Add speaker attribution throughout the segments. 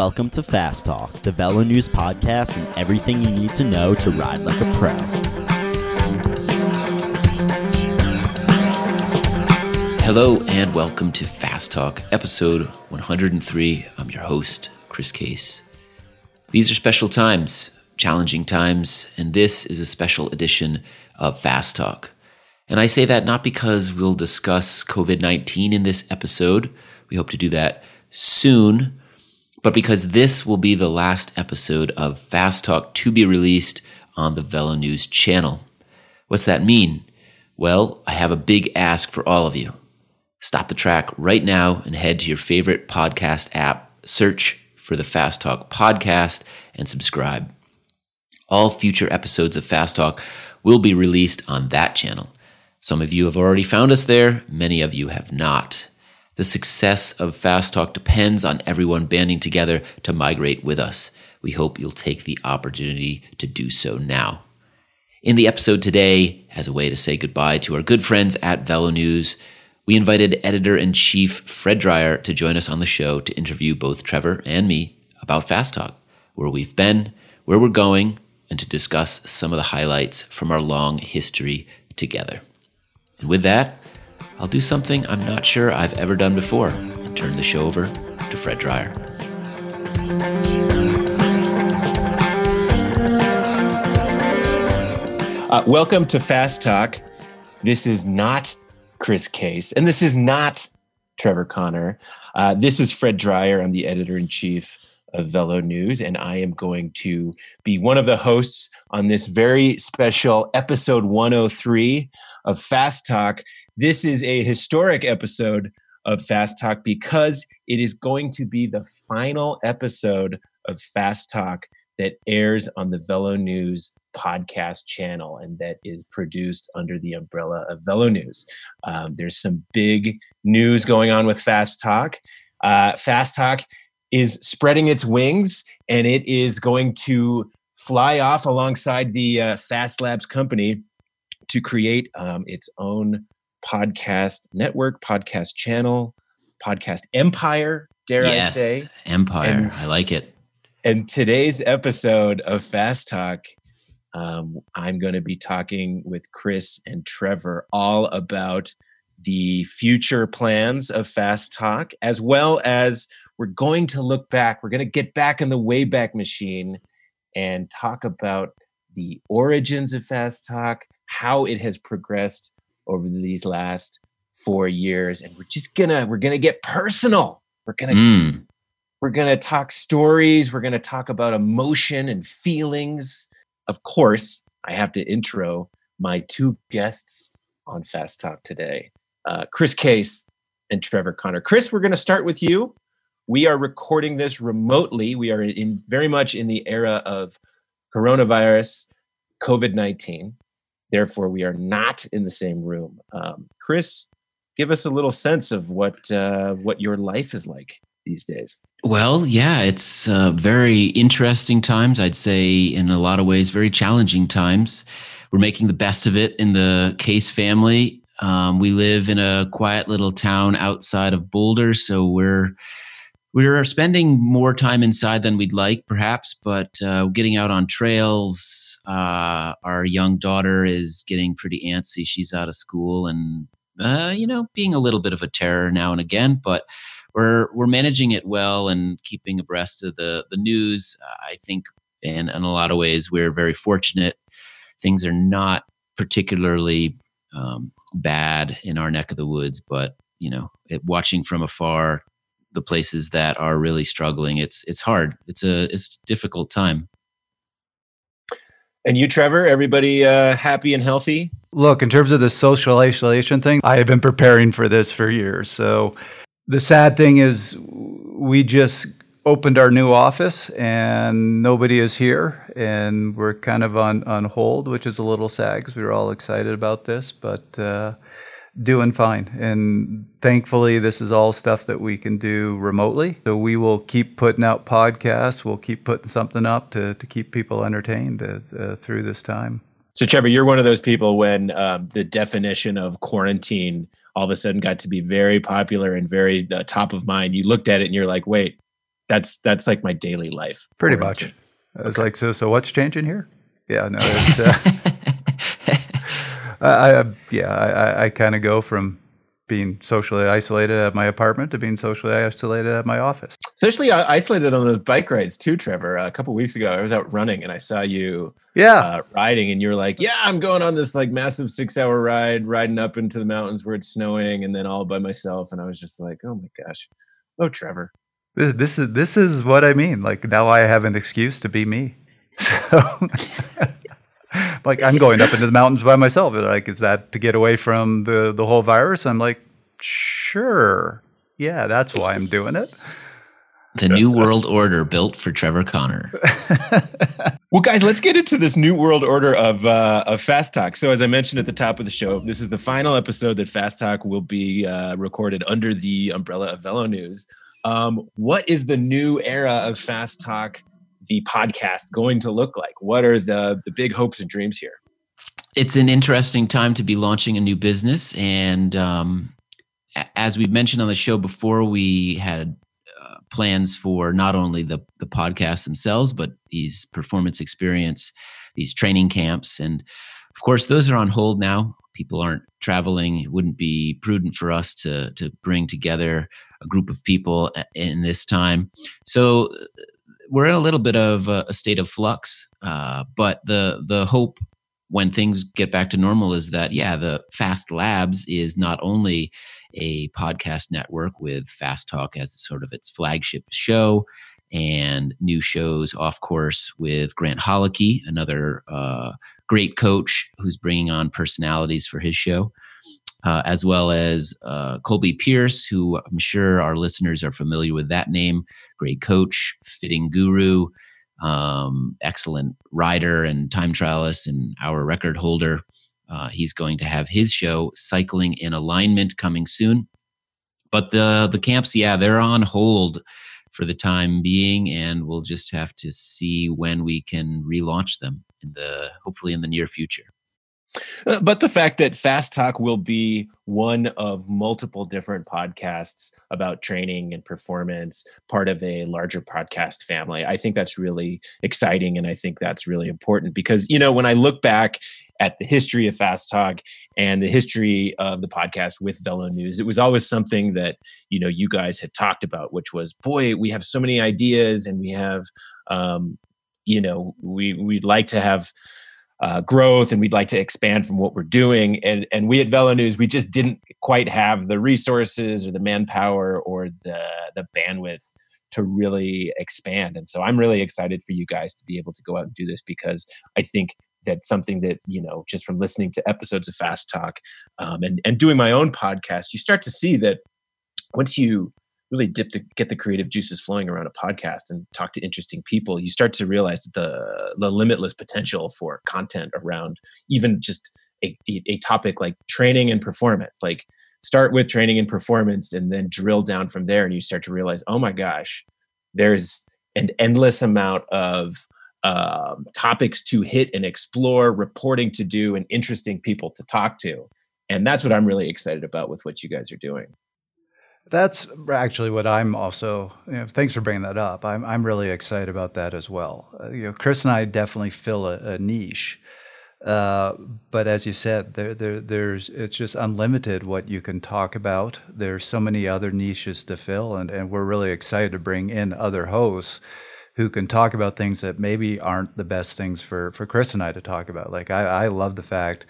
Speaker 1: Welcome to Fast Talk, the Velo News podcast, and everything you need to know to ride like a pro.
Speaker 2: Hello and welcome to Fast Talk, episode 103. I'm your host, Chris Case. These are special times, challenging times, and this is a special edition of Fast Talk. And I say that not because we'll discuss COVID 19 in this episode, we hope to do that soon, but because this will be the last episode of Fast Talk to be released on the Velo News channel. What's that mean? Well, I have a big ask for all of you. Stop the track right now and head to your favorite podcast app, search for the Fast Talk podcast, and subscribe. All future episodes of Fast Talk will be released on that channel. Some of you have already found us there, many of you have not. The success of Fast Talk depends on everyone banding together to migrate with us. We hope you'll take the opportunity to do so now. In the episode today, as a way to say goodbye to our good friends at Velo News, we invited editor in chief Fred Dreier to join us on the show to interview both Trevor and me about Fast Talk, where we've been, where we're going, and to discuss some of the highlights from our long history together. And with that, I'll do something I'm not sure I've ever done before and turn the show over to Fred Dreier.
Speaker 3: Uh, welcome to Fast Talk. This is not Chris Case, and this is not Trevor Connor. Uh, this is Fred Dreier. I'm the editor in chief of Velo News, and I am going to be one of the hosts on this very special episode 103 of Fast Talk. This is a historic episode of Fast Talk because it is going to be the final episode of Fast Talk that airs on the Velo News podcast channel and that is produced under the umbrella of Velo News. Um, there's some big news going on with Fast Talk. Uh, Fast Talk is spreading its wings and it is going to fly off alongside the uh, Fast Labs company to create um, its own podcast network, podcast channel, podcast empire, dare
Speaker 2: yes,
Speaker 3: I say.
Speaker 2: Empire.
Speaker 3: And-
Speaker 2: I like it.
Speaker 3: And today's episode of Fast Talk, um, I'm going to be talking with Chris and Trevor all about the future plans of Fast Talk, as well as we're going to look back. We're going to get back in the Wayback Machine and talk about the origins of Fast Talk, how it has progressed over these last four years, and we're just gonna we're gonna get personal. We're gonna
Speaker 2: Mm.
Speaker 3: we're to talk stories. We're to talk about emotion and feelings. Of course, I have to intro my two guests on Fast Talk today uh, Chris Case and Trevor Connor. Chris, we're to start with you. We are recording this remotely. We are in very much in the era of coronavirus, COVID 19. Therefore, we are not in the same room. Um, Chris, give us a little sense of what uh, what your life is like these days.
Speaker 2: Well, yeah, it's uh, very interesting times. I'd say, in a lot of ways, very challenging times. We're making the best of it in the Case family. Um, we live in a quiet little town outside of Boulder, so we're we're spending more time inside than we'd like, perhaps, but uh, getting out on trails. Uh, our young daughter is getting pretty antsy. She's out of school, and uh, you know, being a little bit of a terror now and again, but we're we're managing it well and keeping abreast of the the news. I think, in in a lot of ways, we're very fortunate. Things are not particularly um, bad in our neck of the woods, but you know, it, watching from afar, the places that are really struggling, it's it's hard. It's a it's a difficult time.
Speaker 3: And you, Trevor, everybody uh, happy and healthy?
Speaker 4: Look, in terms of the social isolation thing, I have been preparing for this for years. So the sad thing is, we just opened our new office and nobody is here, and we're kind of on, on hold, which is a little sad because we were all excited about this, but uh, doing fine. And thankfully, this is all stuff that we can do remotely. So we will keep putting out podcasts, we'll keep putting something up to, to keep people entertained uh, uh, through this time.
Speaker 3: So, Trevor, you're one of those people when um, the definition of quarantine all of a sudden got to be very popular and very uh, top of mind. You looked at it and you're like, wait, that's that's like my daily life.
Speaker 4: Pretty much. I was okay. like, so so what's changing here? Yeah, no, it's. Uh, I, I, yeah, I, I kind of go from being socially isolated at my apartment to being socially isolated at my office.
Speaker 3: Socially isolated on those bike rides too, Trevor. Uh, a couple weeks ago, I was out running and I saw you,
Speaker 4: yeah, uh,
Speaker 3: riding, and you were like, "Yeah, I'm going on this like massive six hour ride, riding up into the mountains where it's snowing, and then all by myself." And I was just like, "Oh my gosh, oh Trevor."
Speaker 4: This, this is this is what I mean. Like now, I have an excuse to be me. So. like I'm going up into the mountains by myself. like, is that to get away from the the whole virus? I'm like, sure, yeah, that's why I'm doing it.
Speaker 2: The new world order built for Trevor Connor.
Speaker 3: well, guys, let's get into this new world order of uh, of Fast Talk. So, as I mentioned at the top of the show, this is the final episode that Fast Talk will be uh, recorded under the umbrella of Velo News. Um, what is the new era of Fast Talk the podcast going to look like? What are the the big hopes and dreams here?
Speaker 2: It's an interesting time to be launching a new business, and um, as we've mentioned on the show before, we had uh, plans for not only the the podcast themselves, but these performance experience, these training camps, and of course, those are on hold now. People aren't traveling. It wouldn't be prudent for us to to bring together a group of people in this time. So we're in a little bit of a, a state of flux, uh, but the the hope when things get back to normal is that yeah, the Fast Labs is not only a podcast network with Fast Talk as sort of its flagship show and new shows off course with Grant Holicky, another uh, great coach who's bringing on personalities for his show uh, as well as uh, Colby Pearce, who I'm sure our listeners are familiar with that name. Great coach, fitting guru, um, excellent rider and time trialist, and our record holder. Uh, he's going to have his show, Cycling in Alignment, coming soon. But the the camps, yeah, they're on hold for the time being, and we'll just have to see when we can relaunch them in the hopefully in the near future.
Speaker 3: Uh, but the fact that Fast Talk will be one of multiple different podcasts about training and performance, part of a larger podcast family, I think that's really exciting. And I think that's really important because, you know, when I look back at the history of Fast Talk and the history of the podcast with Velo News, it was always something that, you know, you guys had talked about, which was, boy, we have so many ideas and we have, um, you know, we, we'd like to have, uh, growth and we'd like to expand from what we're doing. And, and we at Velo News, we just didn't quite have the resources or the manpower or the, the bandwidth to really expand. And so I'm really excited for you guys to be able to go out and do this because I think that's something that, you know, just from listening to episodes of Fast Talk um, and, and doing my own podcast, you start to see that once you really dip the get the creative juices flowing around a podcast and talk to interesting people, you start to realize the the limitless potential for content around even just a, a topic like training and performance. Like start with training and performance and then drill down from there and you start to realize, oh my gosh, there's an endless amount of um, topics to hit and explore, reporting to do, and interesting people to talk to. And that's what I'm really excited about with what you guys are doing.
Speaker 4: That's actually what I'm also. You know, thanks for bringing that up. I'm I'm really excited about that as well. Uh, you know, Chris and I definitely fill a, a niche, uh, but as you said, there, there there's it's just unlimited what you can talk about. There's so many other niches to fill, and and we're really excited to bring in other hosts who can talk about things that maybe aren't the best things for for Chris and I to talk about. Like I, I love the fact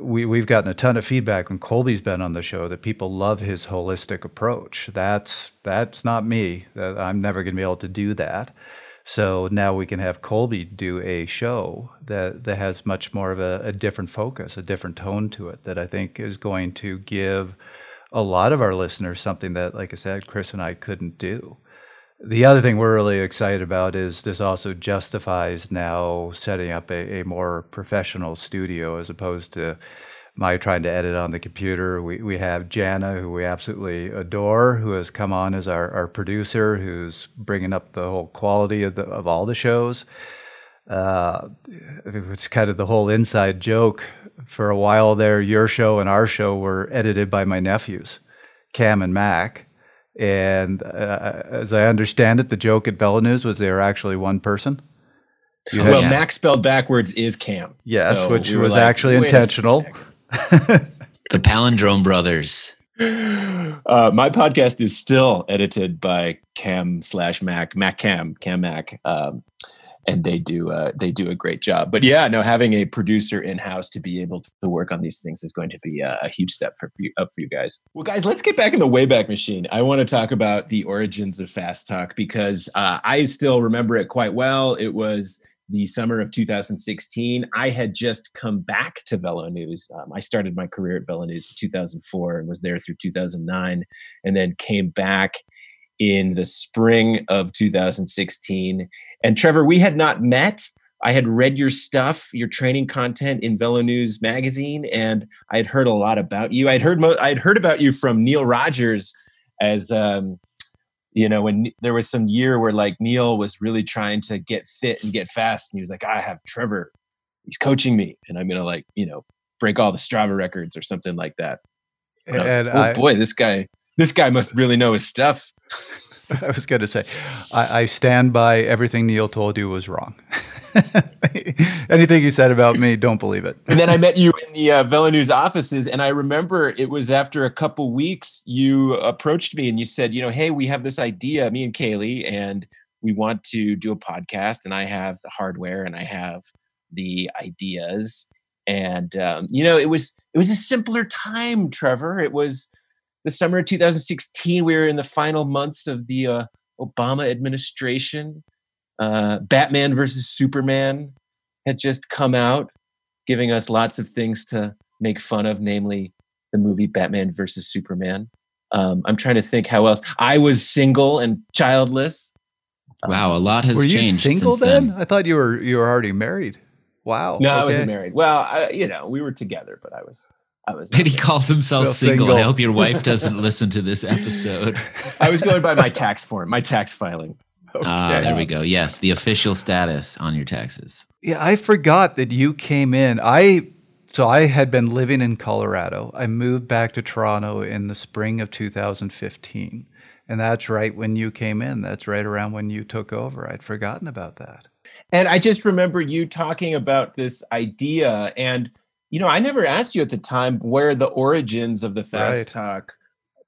Speaker 4: we, we've gotten a ton of feedback when Colby's been on the show that people love his holistic approach. That's that's not me. I'm never going to be able to do that. So now we can have Colby do a show that, that has much more of a, a different focus, a different tone to it that I think is going to give a lot of our listeners something that, like I said, Chris and I couldn't do. The other thing we're really excited about is this also justifies now setting up a, a more professional studio as opposed to my trying to edit on the computer. We, we have Jana, who we absolutely adore, who has come on as our, our producer, who's bringing up the whole quality of, the, of all the shows. Uh, it's kind of the whole inside joke. For a while there, your show and our show were edited by my nephews, Cam and Mac And uh, as I understand it, the joke at VeloNews was they were actually one person.
Speaker 3: You well, had, Mac spelled backwards is Cam.
Speaker 4: Yes, so which we was like, actually intentional.
Speaker 2: the Palindrome Brothers.
Speaker 3: Uh, my podcast is still edited by Cam slash Mac, Mac Cam, Cam Mac. Um, and they do uh, they do a great job. But yeah, no, having a producer in house to be able to work on these things is going to be a, a huge step for, you, up for you guys. Well, guys, let's get back in the Wayback Machine. I want to talk about the origins of Fast Talk because uh, I still remember it quite well. It was the summer of 2016. I had just come back to VeloNews. Um, I started my career at Velo News in 2004 and was there through 2009, and then came back in the spring of 2016 and Trevor, we had not met. I had read your stuff, your training content in Velo News magazine, and I had heard a lot about you. I'd heard mo- I had heard about you from Neal Rogers, as um, you know, when there was some year where like Neal was really trying to get fit and get fast, and he was like, "I have Trevor, he's coaching me, and I'm gonna like you know break all the Strava records or something like that." And, and I was like, oh I, boy, this guy, this guy must really know his stuff.
Speaker 4: I was going to say, I, I, stand by everything Neal told you was wrong. Anything you said about me, don't believe it.
Speaker 3: and then I met you in the uh, VeloNews offices, and I remember it was after a couple weeks you approached me and you said, you know, hey, we have this idea, me and Caley, and we want to do a podcast, and I have the hardware and I have the ideas, and um, you know, it was it was a simpler time, Trevor. It was the summer of 2016, we were in the final months of the uh, Obama administration. Uh, Batman versus Superman had just come out, giving us lots of things to make fun of, namely the movie Batman versus Superman. Um, I'm trying to think how else. I was single and childless.
Speaker 2: Wow, a lot has were changed.
Speaker 4: you single
Speaker 2: then?
Speaker 4: then? I thought you were you were already married. Wow.
Speaker 3: No, okay. I wasn't married. Well, I, you know, we were together, but I was I was.
Speaker 2: But he calls himself single. single. I hope your wife doesn't listen to this episode.
Speaker 3: I was going by my tax form, my tax filing.
Speaker 2: Ah, there we go. Yes, the official status on your taxes.
Speaker 4: Yeah, I forgot that you came in. I so I had been living in Colorado. I moved back to Toronto in the spring of 2015. And that's right when you came in. That's right around when you took over. I'd forgotten about that.
Speaker 3: And I just remember you talking about this idea and you know, I never asked you at the time where the origins of the Fast right. Talk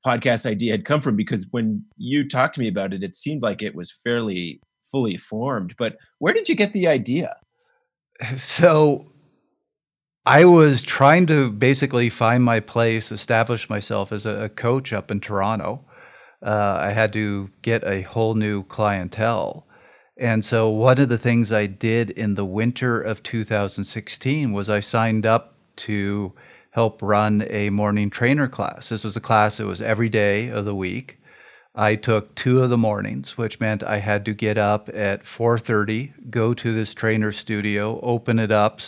Speaker 3: podcast idea had come from because when you talked to me about it, it seemed like it was fairly fully formed. But where did you get the idea?
Speaker 4: So I was trying to basically find my place, establish myself as a coach up in Toronto. Uh, I had to get a whole new clientele. And so, one of the things I did in the winter of 2016 was I signed up to help run a morning trainer class. This was a class that was every day of the week. I took two of the mornings, which meant I had to get up at 4:30, go to this trainer studio, open it up,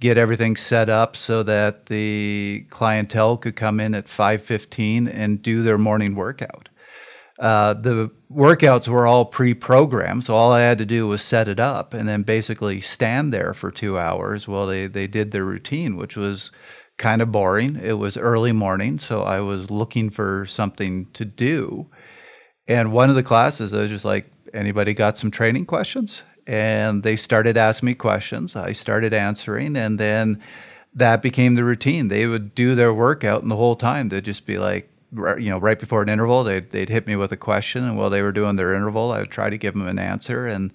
Speaker 4: get everything set up so that the clientele could come in at 5:15 and do their morning workout. Uh, the workouts were all pre-programmed, so all I had to do was set it up and then basically stand there for two hours while they, they did their routine, which was kind of boring. It was early morning, so I was looking for something to do. And one of the classes, I was just like, anybody got some training questions? And they started asking me questions. I started answering, and then that became the routine. They would do their workout, and the whole time they'd just be like, you know, right before an interval, they'd, they'd hit me with a question. And while they were doing their interval, I would try to give them an answer. And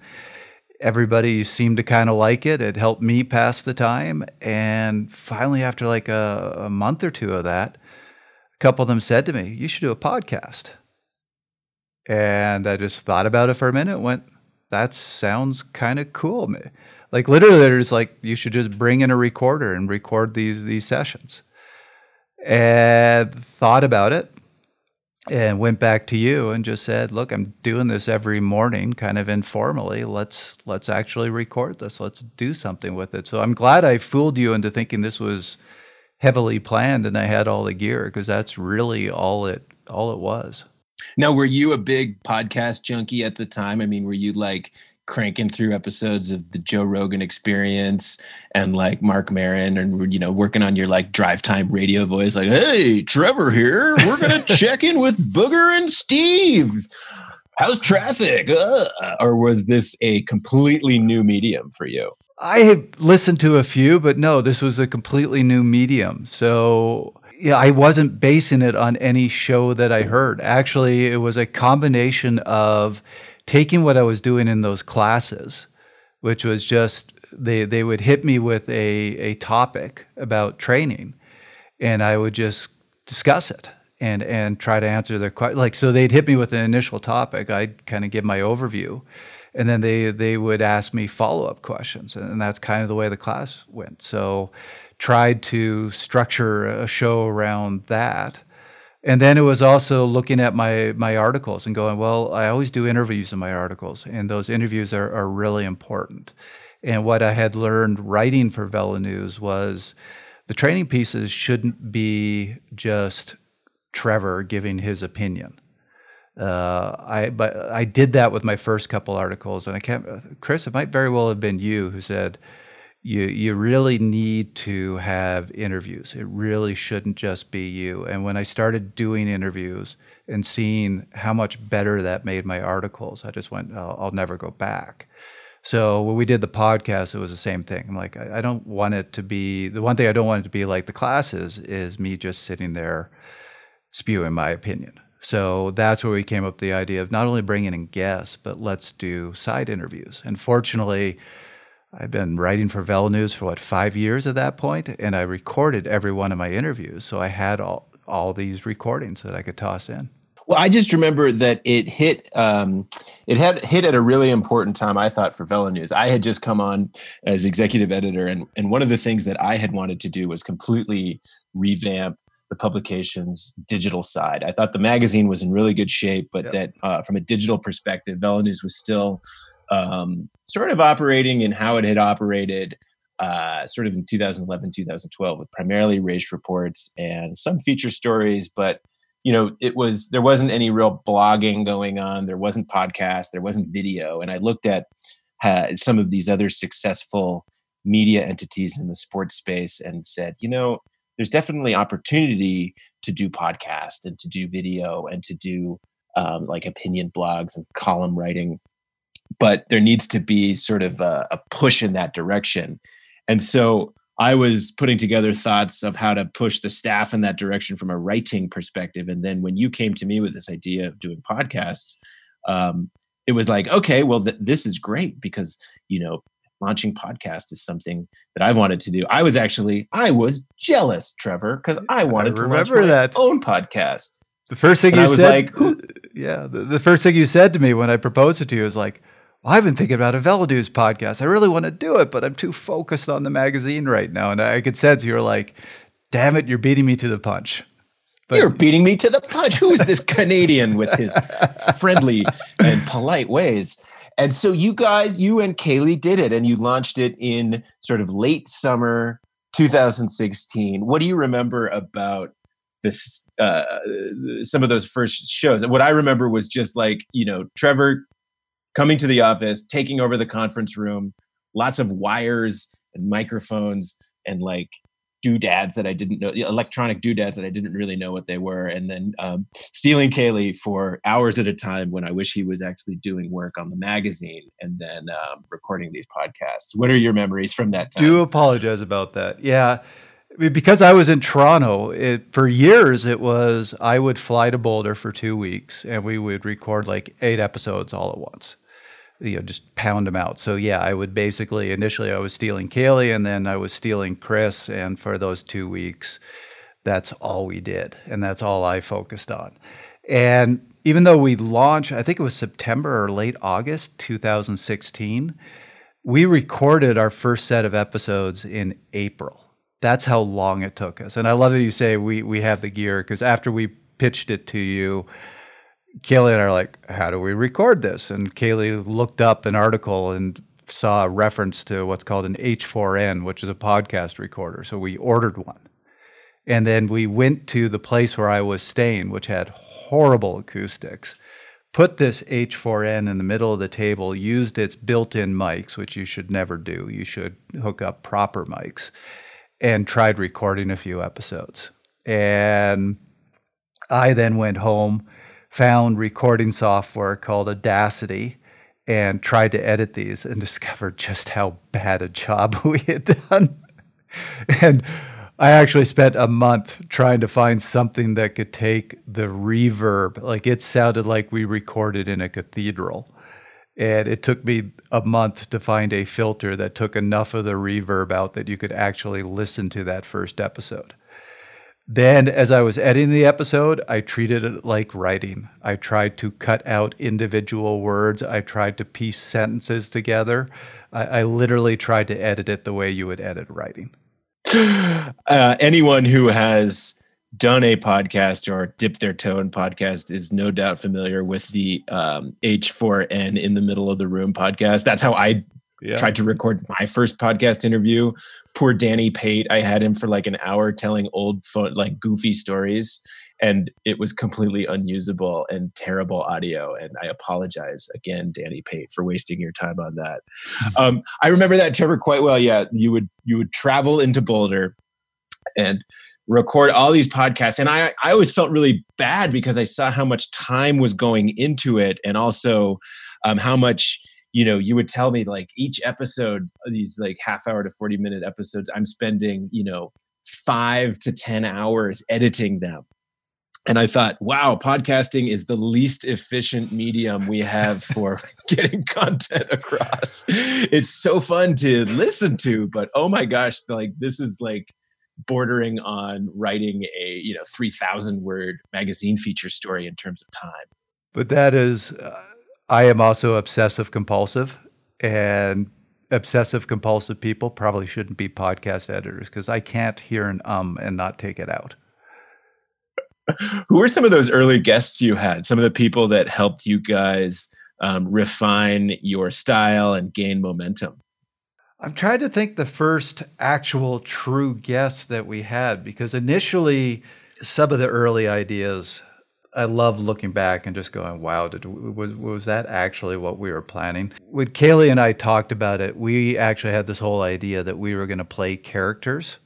Speaker 4: everybody seemed to kind of like it. It helped me pass the time. And finally, after like a, a month or two of that, a couple of them said to me, You should do a podcast. And I just thought about it for a minute, went, That sounds kind of cool. Like literally, there's like, you should just bring in a recorder and record these these sessions and thought about it and went back to you and just said, "Look, I'm doing this every morning, kind of informally. Let's let's actually record this. Let's do something with it." So I'm glad I fooled you into thinking this was heavily planned and I had all the gear because that's really all it all it was.
Speaker 3: Now, were you a big podcast junkie at the time? I mean, were you like cranking through episodes of the Joe Rogan experience and like Marc Maron and you know working on your like drive time radio voice like hey Trevor here. We're going to check in with Booger and Steve. How's traffic? Uh, or was this a completely new medium for you?
Speaker 4: I had listened to a few but no this was a completely new medium. So yeah, I wasn't basing it on any show that I heard. Actually, it was a combination of taking what I was doing in those classes, which was just they they would hit me with a a topic about training, and I would just discuss it and and try to answer their question. Like so, they'd hit me with an initial topic. I'd kind of give my overview, and then they they would ask me follow up questions, and that's kind of the way the class went. So, tried to structure a show around that and then it was also looking at my my articles and going, well, I always do interviews in my articles, and those interviews are, are really important. And what I had learned writing for Velo News was the training pieces shouldn't be just Trevor giving his opinion. Uh, I but I did that with my first couple articles, and I can't. Chris, it might very well have been you who said, you you really need to have interviews. It really shouldn't just be you. And when I started doing interviews and seeing how much better that made my articles, I just went, I'll never go back. So when we did the podcast, it was the same thing. I'm like, I, I don't want it to be the one thing I don't want it to be like the classes is me just sitting there spewing my opinion. So that's where we came up with the idea of not only bringing in guests, but let's do side interviews. And fortunately, I've been writing for Velo News for what five years at that point, and I recorded every one of my interviews, so I had all all these recordings that I could toss in.
Speaker 3: Well, I just remember that it hit um, it had hit at a really important time. I thought for Velo News, I had just come on as executive editor, and and one of the things that I had wanted to do was completely revamp the publication's digital side. I thought the magazine was in really good shape, but yep. that uh, from a digital perspective, Velo News was still um, sort of operating in how it had operated uh, sort of in 2011, 2012, with primarily race reports and some feature stories. But you know, it was there wasn't any real blogging going on. There wasn't podcast. There wasn't video. And I looked at uh, some of these other successful media entities in the sports space and said, you know, there's definitely opportunity to do podcast and to do video and to do um, like opinion blogs and column writing but there needs to be sort of a, a push in that direction. And so I was putting together thoughts of how to push the staff in that direction from a writing perspective. And then when you came to me with this idea of doing podcasts, um, it was like, okay, well, th- this is great because, you know, launching podcast is something that I've wanted to do. I was actually, I was jealous, Trevor, because I wanted I to remember that own podcast.
Speaker 4: The first thing and you said, like, yeah, the, the first thing you said to me when I proposed it to you was like, I've been thinking about a Velo podcast. I really want to do it, but I'm too focused on the magazine right now. And I could sense you're like, damn it, you're beating me to the punch.
Speaker 3: But, you're beating me to the punch. Who is this Canadian with his friendly and polite ways? And so you guys, you and Caley did it and you launched it in sort of late summer 2016. What do you remember about this uh, some of those first shows? What I remember was just like, you know, Trevor coming to the office, taking over the conference room, lots of wires and microphones and like doodads that I didn't know, electronic doodads that I didn't really know what they were, and then um, stealing Caley for hours at a time when I wish he was actually doing work on the magazine, and then um, recording these podcasts. What are your memories from that time?
Speaker 4: Do apologize about that. Yeah. Because I was in Toronto, it, for years it was I would fly to Boulder for two weeks and we would record like eight episodes all at once you know just pound them out. So yeah, I would basically initially I was stealing Caley and then I was stealing Chris, and for those two weeks, that's all we did, and that's all I focused on. And even though we launched, I think it was September or late August 2016, we recorded our first set of episodes in April. That's how long it took us. And I love that you say we we have the gear because after we pitched it to you Caley and I are like, how do we record this? And Caley looked up an article and saw a reference to what's called an H4n, which is a podcast recorder. So we ordered one. And then we went to the place where I was staying, which had horrible acoustics. put this H4n in the middle of the table, used its built in mics, which you should never do. You should hook up proper mics, and tried recording a few episodes. And I then went home, found recording software called Audacity, and tried to edit these and discovered just how bad a job we had done. and I actually spent a month trying to find something that could take the reverb. Like it sounded like we recorded in a cathedral. And it took me a month to find a filter that took enough of the reverb out that you could actually listen to that first episode. Then, as I was editing the episode, I treated it like writing. I tried to cut out individual words. I tried to piece sentences together. I, I literally tried to edit it the way you would edit writing.
Speaker 3: Uh, anyone who has done a podcast or dipped their toe in podcast is no doubt familiar with the um, H4N in the middle of the room podcast. That's how I yeah. tried to record my first podcast interview. Poor Danny Pate, I had him for like an hour telling old phone, like goofy stories, and it was completely unusable and terrible audio. And I apologize again, Danny Pate, for wasting your time on that. um, I remember that Trevor quite well. Yeah, you would you would travel into Boulder and record all these podcasts and I, I always felt really bad because i saw how much time was going into it and also um, how much you know, you would tell me like each episode, these like half hour to 40 minute episodes, I'm spending, you know, five to 10 hours editing them. And I thought, wow, podcasting is the least efficient medium we have for getting content across. It's so fun to listen to, but oh my gosh, like this is like bordering on writing a, you know, 3000 word magazine feature story in terms of time.
Speaker 4: But that is, uh, I am also obsessive compulsive, and obsessive compulsive people probably shouldn't be podcast editors because I can't hear an um and not take it out.
Speaker 3: Who were some of those early guests you had? Some of the people that helped you guys um, refine your style and gain momentum?
Speaker 4: I'm trying to think the first actual true guest that we had because initially some of the early ideas I love looking back and just going, wow, did, was, was that actually what we were planning? When Caley and I talked about it, we actually had this whole idea that we were going to play characters.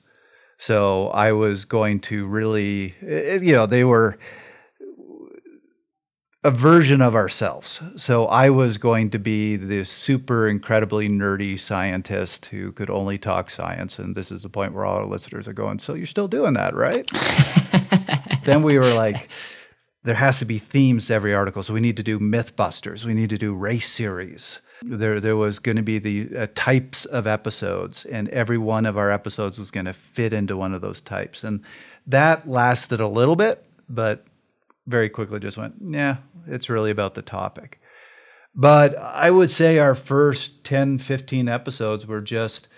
Speaker 4: So I was going to really, eh, eh, you know, they were a version of ourselves. So I was going to be this super incredibly nerdy scientist who could only talk science. And this is the point where all our listeners are going, So you're still doing that, right? then we were like, there has to be themes to every article. So we need to do Mythbusters. We need to do race series. There, there was going to be the uh, types of episodes, and every one of our episodes was going to fit into one of those types. And that lasted a little bit, but very quickly just went, yeah, it's really about the topic. But I would say our first 10, 15 episodes were just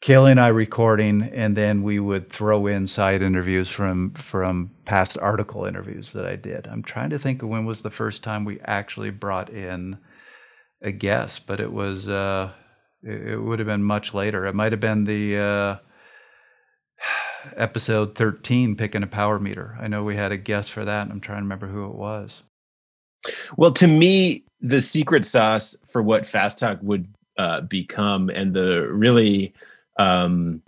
Speaker 4: Caley and I recording, and then we would throw in side interviews from from past article interviews that I did. I'm trying to think of when was the first time we actually brought in a guest, but it was uh, it, it would have been much later. It might have been the uh, episode 13, picking a power meter. I know we had a guest for that, and I'm trying to remember who it was.
Speaker 3: Well, to me, the secret sauce for what Fast Talk would uh, become, and the really um,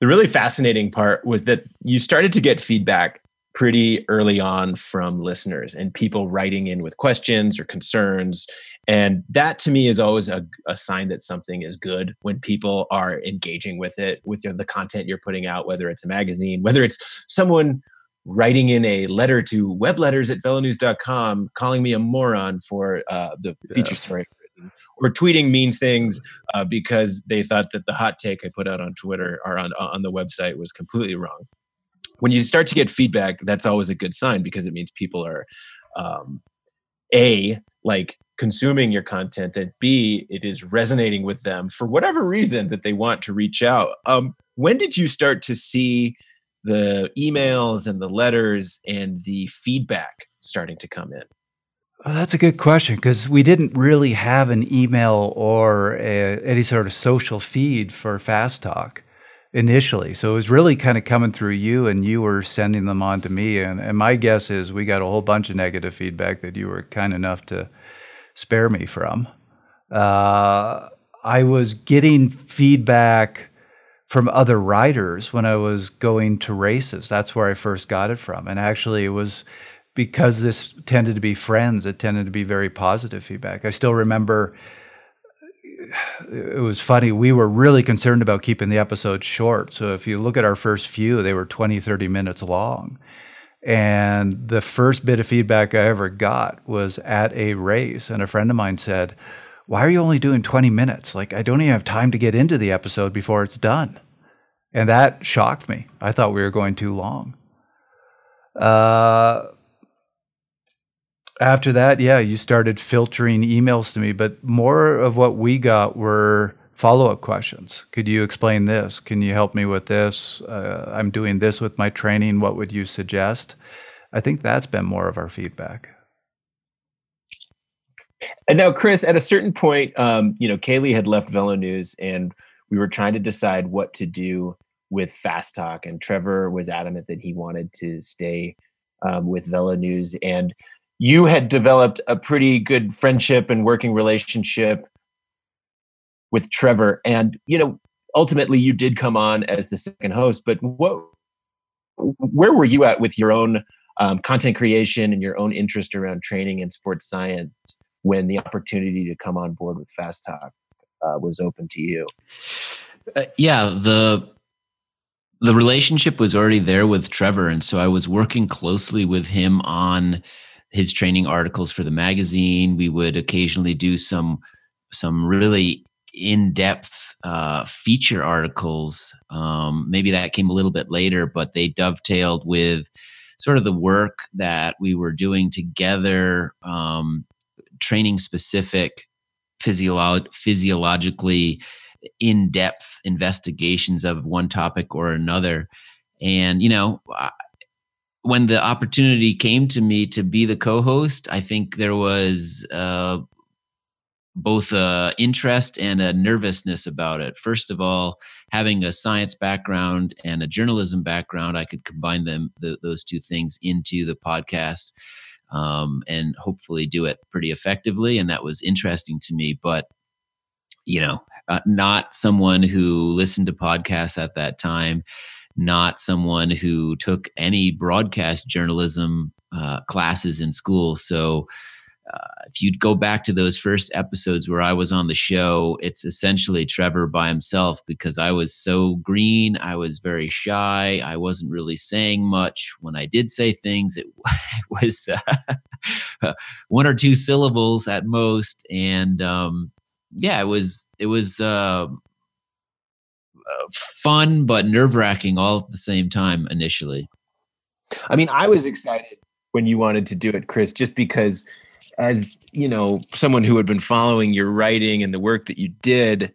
Speaker 3: the really fascinating part was that you started to get feedback pretty early on from listeners and people writing in with questions or concerns. And that to me is always a, a sign that something is good when people are engaging with it, with your, the content you're putting out, whether it's a magazine, whether it's someone writing in a letter to webletters at velonews.com calling me a moron for uh, the feature story or tweeting mean things uh, because they thought that the hot take I put out on Twitter or on on the website was completely wrong. When you start to get feedback, that's always a good sign because it means people are um, a like consuming your content, and b it is resonating with them for whatever reason that they want to reach out. Um, when did you start to see the emails and the letters and the feedback starting to come in?
Speaker 4: Well, that's a good question because we didn't really have an email or a, any sort of social feed for Fast Talk. initially. So it was really kind of coming through you, and you were sending them on to me. And, and my guess is we got a whole bunch of negative feedback that you were kind enough to spare me from. Uh, I was getting feedback from other riders when I was going to races. That's where I first got it from. And actually, it was because this tended to be friends, it tended to be very positive feedback. I still remember it was funny. We were really concerned about keeping the episodes short. So if you look at our first few, they were 20, 30 minutes long. And the first bit of feedback I ever got was at a race. And a friend of mine said, Why are you only doing 20 minutes? Like, I don't even have time to get into the episode before it's done. And that shocked me. I thought we were going too long. Uh, after that, yeah, you started filtering emails to me, but more of what we got were follow up questions. Could you explain this? Can you help me with this? Uh, I'm doing this with my training. What would you suggest? I think that's been more of our feedback.
Speaker 3: And now, Chris, at a certain point, um, you know, Caley had left Velo News, and we were trying to decide what to do with Fast Talk. And Trevor was adamant that he wanted to stay um, with Velo News, and you had developed a pretty good friendship and working relationship with Trevor. And, you know, ultimately you did come on as the second host, but what, where were you at with your own um, content creation and your own interest around training and sports science when the opportunity to come on board with Fast Talk uh, was open to you?
Speaker 2: Uh, yeah, the the relationship was already there with Trevor, and so I was working closely with him on his training articles for the magazine. We would occasionally do some some really in depth uh, feature articles. Um, maybe that came a little bit later, but they dovetailed with sort of the work that we were doing together, um, training specific physiolo- physiologically in depth investigations of one topic or another. And, you know, when the opportunity came to me to be the co-host, I think there was uh, both a interest and a nervousness about it. First of all, having a science background and a journalism background, I could combine them the, those two things into the podcast um, and hopefully do it pretty effectively. And that was interesting to me. But you know, uh, not someone who listened to podcasts at that time not someone who took any broadcast journalism uh, classes in school. So, uh, if you'd go back to those first episodes where I was on the show, it's essentially Trevor by himself because I was so green. I was very shy. I wasn't really saying much. When I did say things, it was uh, one or two syllables at most. And um, yeah, it was it was uh, fun but nerve wracking all at the same time initially.
Speaker 3: I mean, I was excited when you wanted to do it, Chris, just because, as you know, someone who had been following your writing and the work that you did,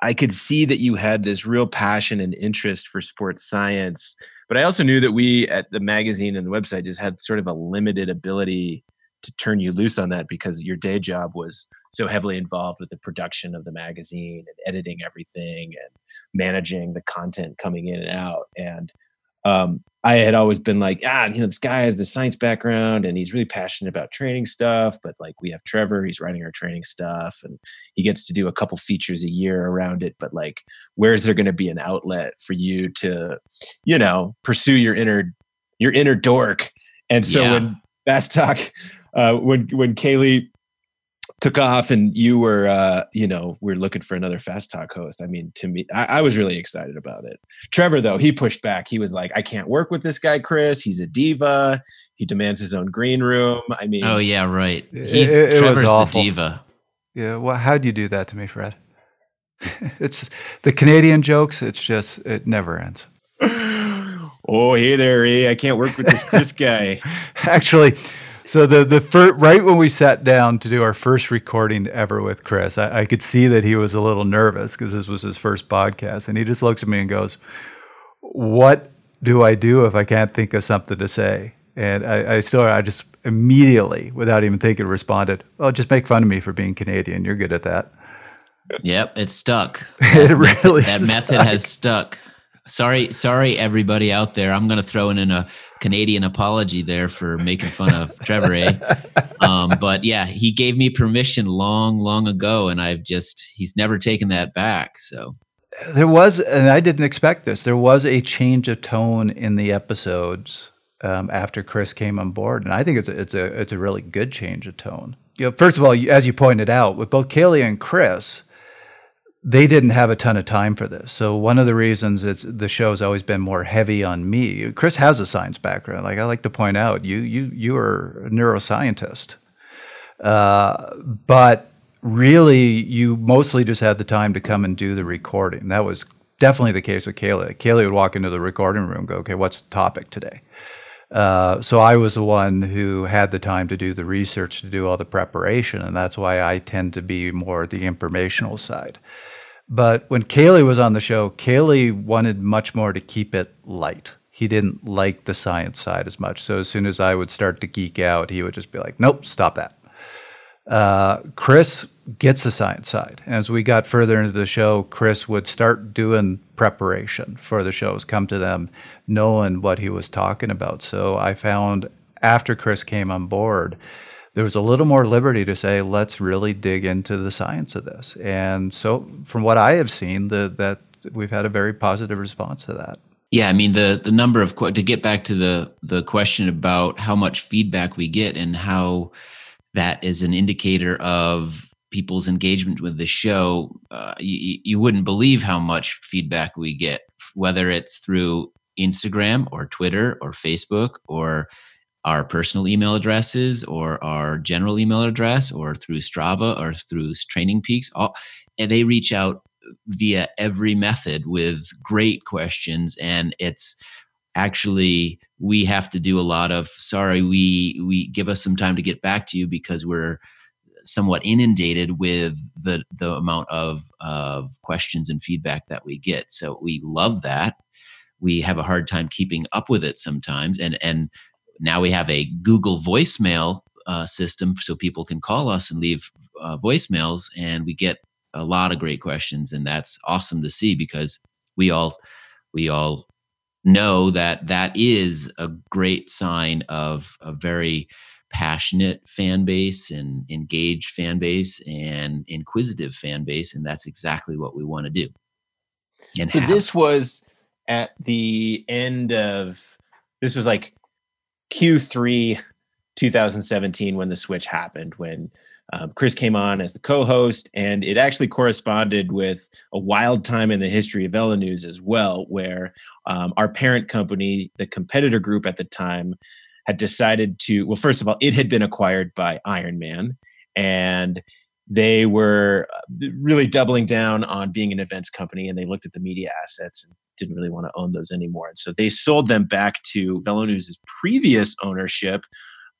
Speaker 3: I could see that you had this real passion and interest for sports science. But I also knew that we at the magazine and the website just had sort of a limited ability to turn you loose on that because your day job was so heavily involved with the production of the magazine and editing everything and managing the content coming in and out. And um, I had always been like, ah, you know, this guy has the science background and he's really passionate about training stuff. But like, we have Trevor, he's writing our training stuff and he gets to do a couple features a year around it. But like, where's there going to be an outlet for you to, you know, pursue your inner, your inner dork? And so yeah. when Fast Talk, uh, when when Caley took off and you were uh you know we are looking for another fast talk host. I mean to me I, I, was really excited about it. Trevor though he pushed back. He was like i can't work with this guy chris. He's a diva. He demands his own green room. I mean
Speaker 2: oh yeah right. He's it, it trevor's the diva.
Speaker 4: Yeah well how'd you do that to me fred? It's the canadian jokes it's just it never ends.
Speaker 3: Oh hey there eh? i can't work with this chris guy.
Speaker 4: Actually so the the first, right when we sat down to do our first recording ever with Chris, I, I could see that he was a little nervous because this was his first podcast, and he just looks at me and goes, "What do I do if I can't think of something to say?" And I, I still, I just immediately, without even thinking, responded, "Oh, just make fun of me for being Canadian. You're good at that."
Speaker 2: Yep, it's stuck. it really
Speaker 4: that
Speaker 2: method has stuck. Sorry, sorry, everybody out there. I'm going to throw in a Canadian apology there for making fun of Trevor A. Um, but yeah, he gave me permission long, long ago, and I've just he's never taken that back. So
Speaker 4: there was, and I didn't expect this. There was a change of tone in the episodes um, after Chris came on board, and I think it's a, it's a it's a really good change of tone. You know, first of all, as you pointed out, with both Caley and Chris they didn't have a ton of time for this. So one of the reasons it's the show's always been more heavy on me. Chris has a science background. Like I like to point out, you you you are a neuroscientist, uh, but really you mostly just had the time to come and do the recording. That was definitely the case with Caley. Caley would walk into the recording room, go, okay, what's the topic today? Uh, so I was the one who had the time to do the research, to do all the preparation, and that's why I tend to be more the informational side. But when Caley was on the show, Caley wanted much more to keep it light. He didn't like the science side as much. So as soon as I would start to geek out, he would just be like, nope, stop that. Uh, Chris gets the science side. As we got further into the show, Chris would start doing preparation for the shows, come to them knowing what he was talking about. So I found after Chris came on board, there was a little more liberty to say, let's really dig into the science of this. And so, from what I have seen, the, that we've had a very positive response to that.
Speaker 2: Yeah, I mean the the number of to get back to the the question about how much feedback we get and how that is an indicator of people's engagement with the show. Uh, you, you wouldn't believe how much feedback we get, whether it's through Instagram or Twitter or Facebook or our personal email addresses or our general email address or through Strava or through Training Peaks. All, and they reach out via every method with great questions. And it's actually, we have to do a lot of, sorry, we, we give us some time to get back to you because we're somewhat inundated with the, the amount of, of questions and feedback that we get. So we love that. We have a hard time keeping up with it sometimes. And, and now we have a Google voicemail uh, system so people can call us and leave uh, voicemails, and we get a lot of great questions, and that's awesome to see because we all we all know that that is a great sign of a very passionate fan base and engaged fan base and inquisitive fan base and that's exactly what we want to do
Speaker 3: and so have. this was at the end of this was like Q3 2017 when the switch happened, when um, Chris came on as the co-host, and it actually corresponded with a wild time in the history of VeloNews as well, where um, our parent company, the competitor group at the time, had decided to. Well, first of all, it had been acquired by Ironman, and they were uh, really doubling down on being an events company, and they looked at the media assets and didn't really want to own those anymore. And so they sold them back to VeloNews' previous ownership,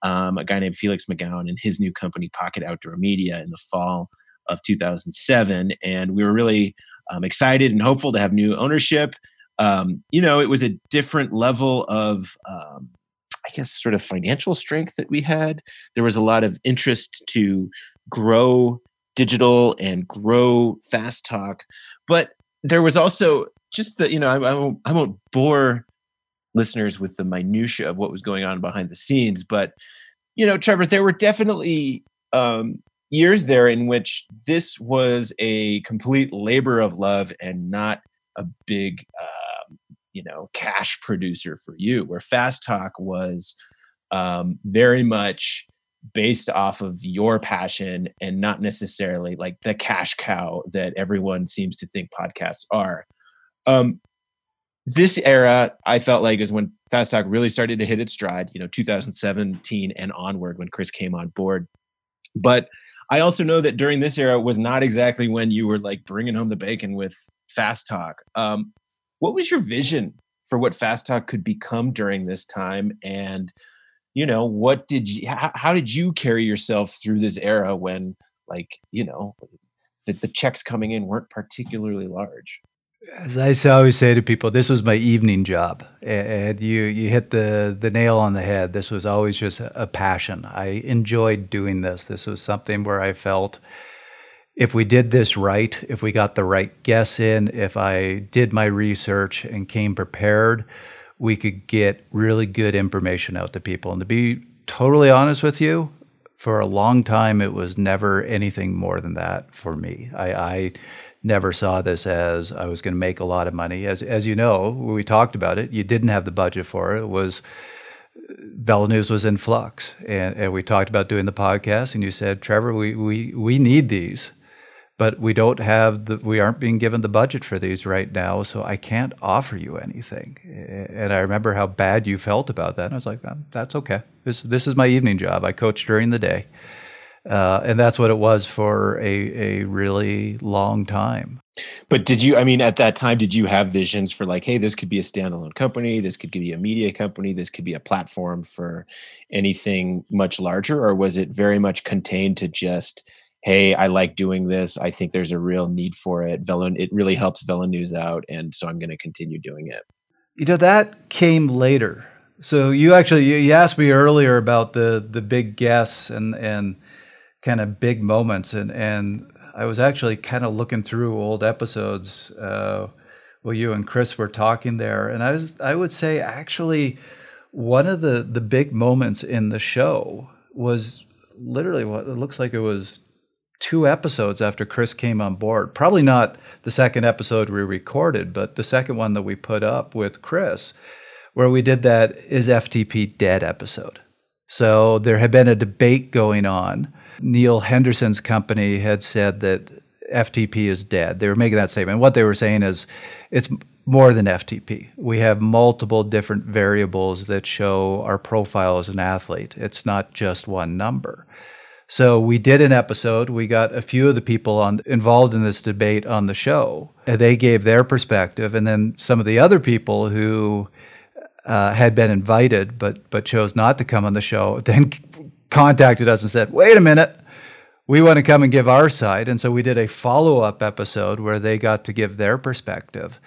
Speaker 3: um, a guy named Felix Magowan and his new company, Pocket Outdoor Media, in the fall of 2007. And we were really um, excited and hopeful to have new ownership. Um, you know, it was a different level of, um, I guess, sort of financial strength that we had. There was a lot of interest to grow digital and grow fast talk. But there was also just the you know I, I, won't I won't bore listeners with the minutia of what was going on behind the scenes, but you know, Trevor, there were definitely um, years there in which this was a complete labor of love and not a big um, you know cash producer for you. Where Fast Talk was um, very much based off of your passion and not necessarily like the cash cow that everyone seems to think podcasts are. Um, this era, I felt like is when Fast Talk really started to hit its stride. You know, 2017 and onward when Chris came on board. But I also know that during this era was not exactly when you were like bringing home the bacon with Fast Talk. Um, what was your vision for what Fast Talk could become during this time? And you know, what did you? How, how did you carry yourself through this era when, like, you know, that the checks coming in weren't particularly large?
Speaker 4: As I always say to people, this was my evening job, and you you hit the the nail on the head. This was always just a passion. I enjoyed doing this. This was something where I felt if we did this right, if we got the right guess in, if I did my research and came prepared, we could get really good information out to people. And to be totally honest with you, for a long time, it was never anything more than that for me. I, I never saw this as I was going to make a lot of money. As as you know, we talked about it. You didn't have the budget for it. It was News was in flux, and, and we talked about doing the podcast. And you said, Trevor, we we we need these but we don't have the we aren't being given the budget for these right now so i can't offer you anything and i remember how bad you felt about that and i was like that's okay this this is my evening job i coach during the day uh, and that's what it was for a, a really long time
Speaker 3: but did you i mean at that time did you have visions for like hey this could be a standalone company this could be a media company this could be a platform for anything much larger or was it very much contained to just hey, I like doing this. I think there's a real need for it. Velo, it really helps VeloNews out, and so I'm going to continue doing it.
Speaker 4: You know that came later. So you actually you asked me earlier about the the big guests and and kind of big moments, and and I was actually kind of looking through old episodes. Uh, well, you and Chris were talking there, and I was I would say actually one of the the big moments in the show was literally what it looks like it was two episodes after Chris came on board. Probably not the second episode we recorded, but the second one that we put up with Chris, where we did that is FTP dead episode. So there had been a debate going on. Neal Henderson's company had said that FTP is dead. They were making that statement. What they were saying is it's more than FTP. We have multiple different variables that show our profile as an athlete. It's not just one number. So we did an episode. We got a few of the people on, involved in this debate on the show. They gave their perspective, and then some of the other people who uh, had been invited but but chose not to come on the show then contacted us and said, "Wait a minute." We want to come and give our side. And so we did a follow up episode where they got to give their perspective.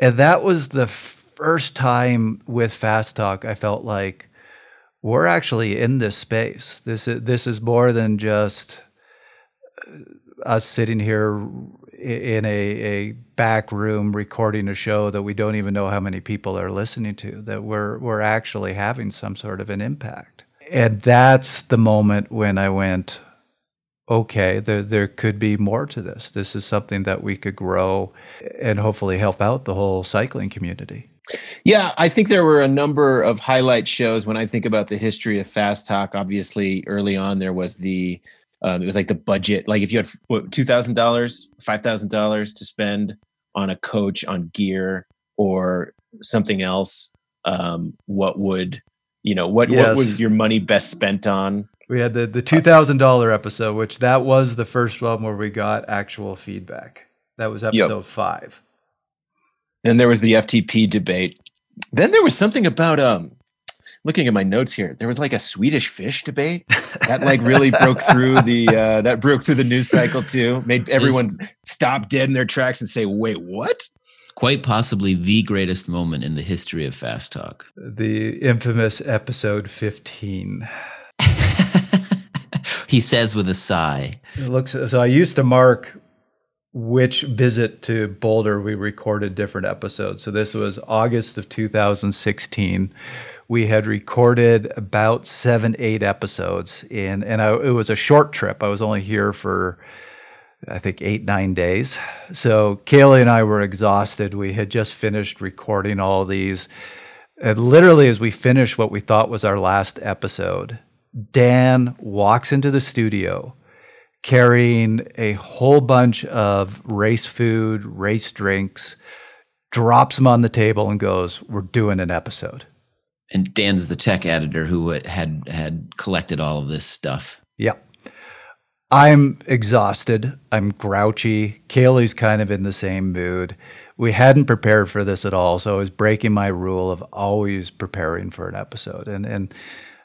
Speaker 4: And that was the first time with Fast Talk I felt like we're actually in this space. This is this is more than just uh, us sitting here in a, a back room recording a show that we don't even know how many people are listening to. That we're we're actually having some sort of an impact, and that's the moment when I went, okay, there there could be more to this. This is something that we could grow and hopefully help out the whole cycling community.
Speaker 3: Yeah, I think there were a number of highlight shows when I think about the history of Fast Talk. Obviously, early on there was the um, it was like the budget. Like if you had two thousand dollars, five thousand dollars to spend on a coach, on gear, or something else, um, what would you know? What yes. what was your money best spent on?
Speaker 4: We had the the two thousand dollar episode, which that was the first one where we got actual feedback. That was episode yep. five.
Speaker 3: Then there was the FTP debate. Then there was something about um looking at my notes here there was like a swedish fish debate that like really broke through the uh that broke through the news cycle too made everyone stop dead in their tracks and say wait what
Speaker 2: quite possibly the greatest moment in the history of fast talk
Speaker 4: the infamous episode 15
Speaker 2: he says with a sigh
Speaker 4: it looks so i used to mark which visit to Boulder we recorded different episodes. So this was August of 2016. We had recorded about seven, eight episodes in, and I, it was a short trip. I was only here for, I think, eight, nine days. So Caley and I were exhausted. We had just finished recording all these. And literally, as we finished what we thought was our last episode, Dan walks into the studio carrying a whole bunch of race food, race drinks, drops them on the table and goes, "We're doing an episode."
Speaker 2: And Dan's the tech editor who had had collected all of this stuff.
Speaker 4: Yeah. I'm exhausted. I'm grouchy. Caley's kind of in the same mood. We hadn't prepared for this at all, so I was breaking my rule of always preparing for an episode. And and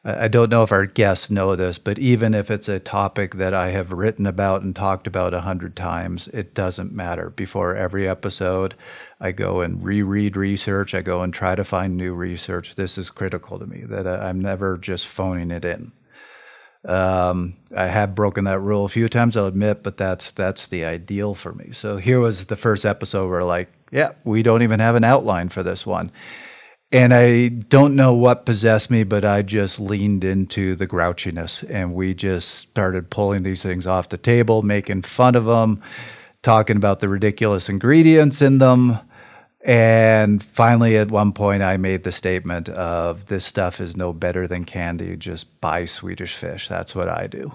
Speaker 4: I don't know if our guests know this, but even if it's a topic that I have written about and talked about a hundred times, it doesn't matter. Before every episode, I go and reread research. I go and try to find new research. This is critical to me that I'm never just phoning it in. Um, I have broken that rule a few times, I'll admit, but that's that's the ideal for me. So here was the first episode where like, yeah, we don't even have an outline for this one. And I don't know what possessed me, but I just leaned into the grouchiness and we just started pulling these things off the table, making fun of them, talking about the ridiculous ingredients in them. And finally, at one point, I made the statement of this stuff is no better than candy. Just buy Swedish fish. That's what I do.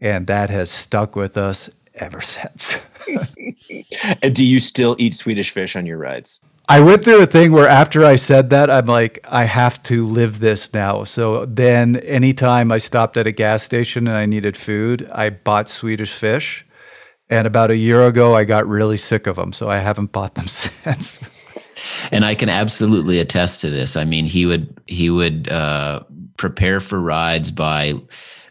Speaker 4: And that has stuck with us ever since.
Speaker 3: and do you still eat Swedish fish on your rides?
Speaker 4: I went through a thing where after I said that, I'm like, I have to live this now. So then, anytime I stopped at a gas station and I needed food, I bought Swedish fish. And about a year ago, I got really sick of them. So I haven't bought them since.
Speaker 2: and I can absolutely attest to this. I mean, he would he would uh, prepare for rides by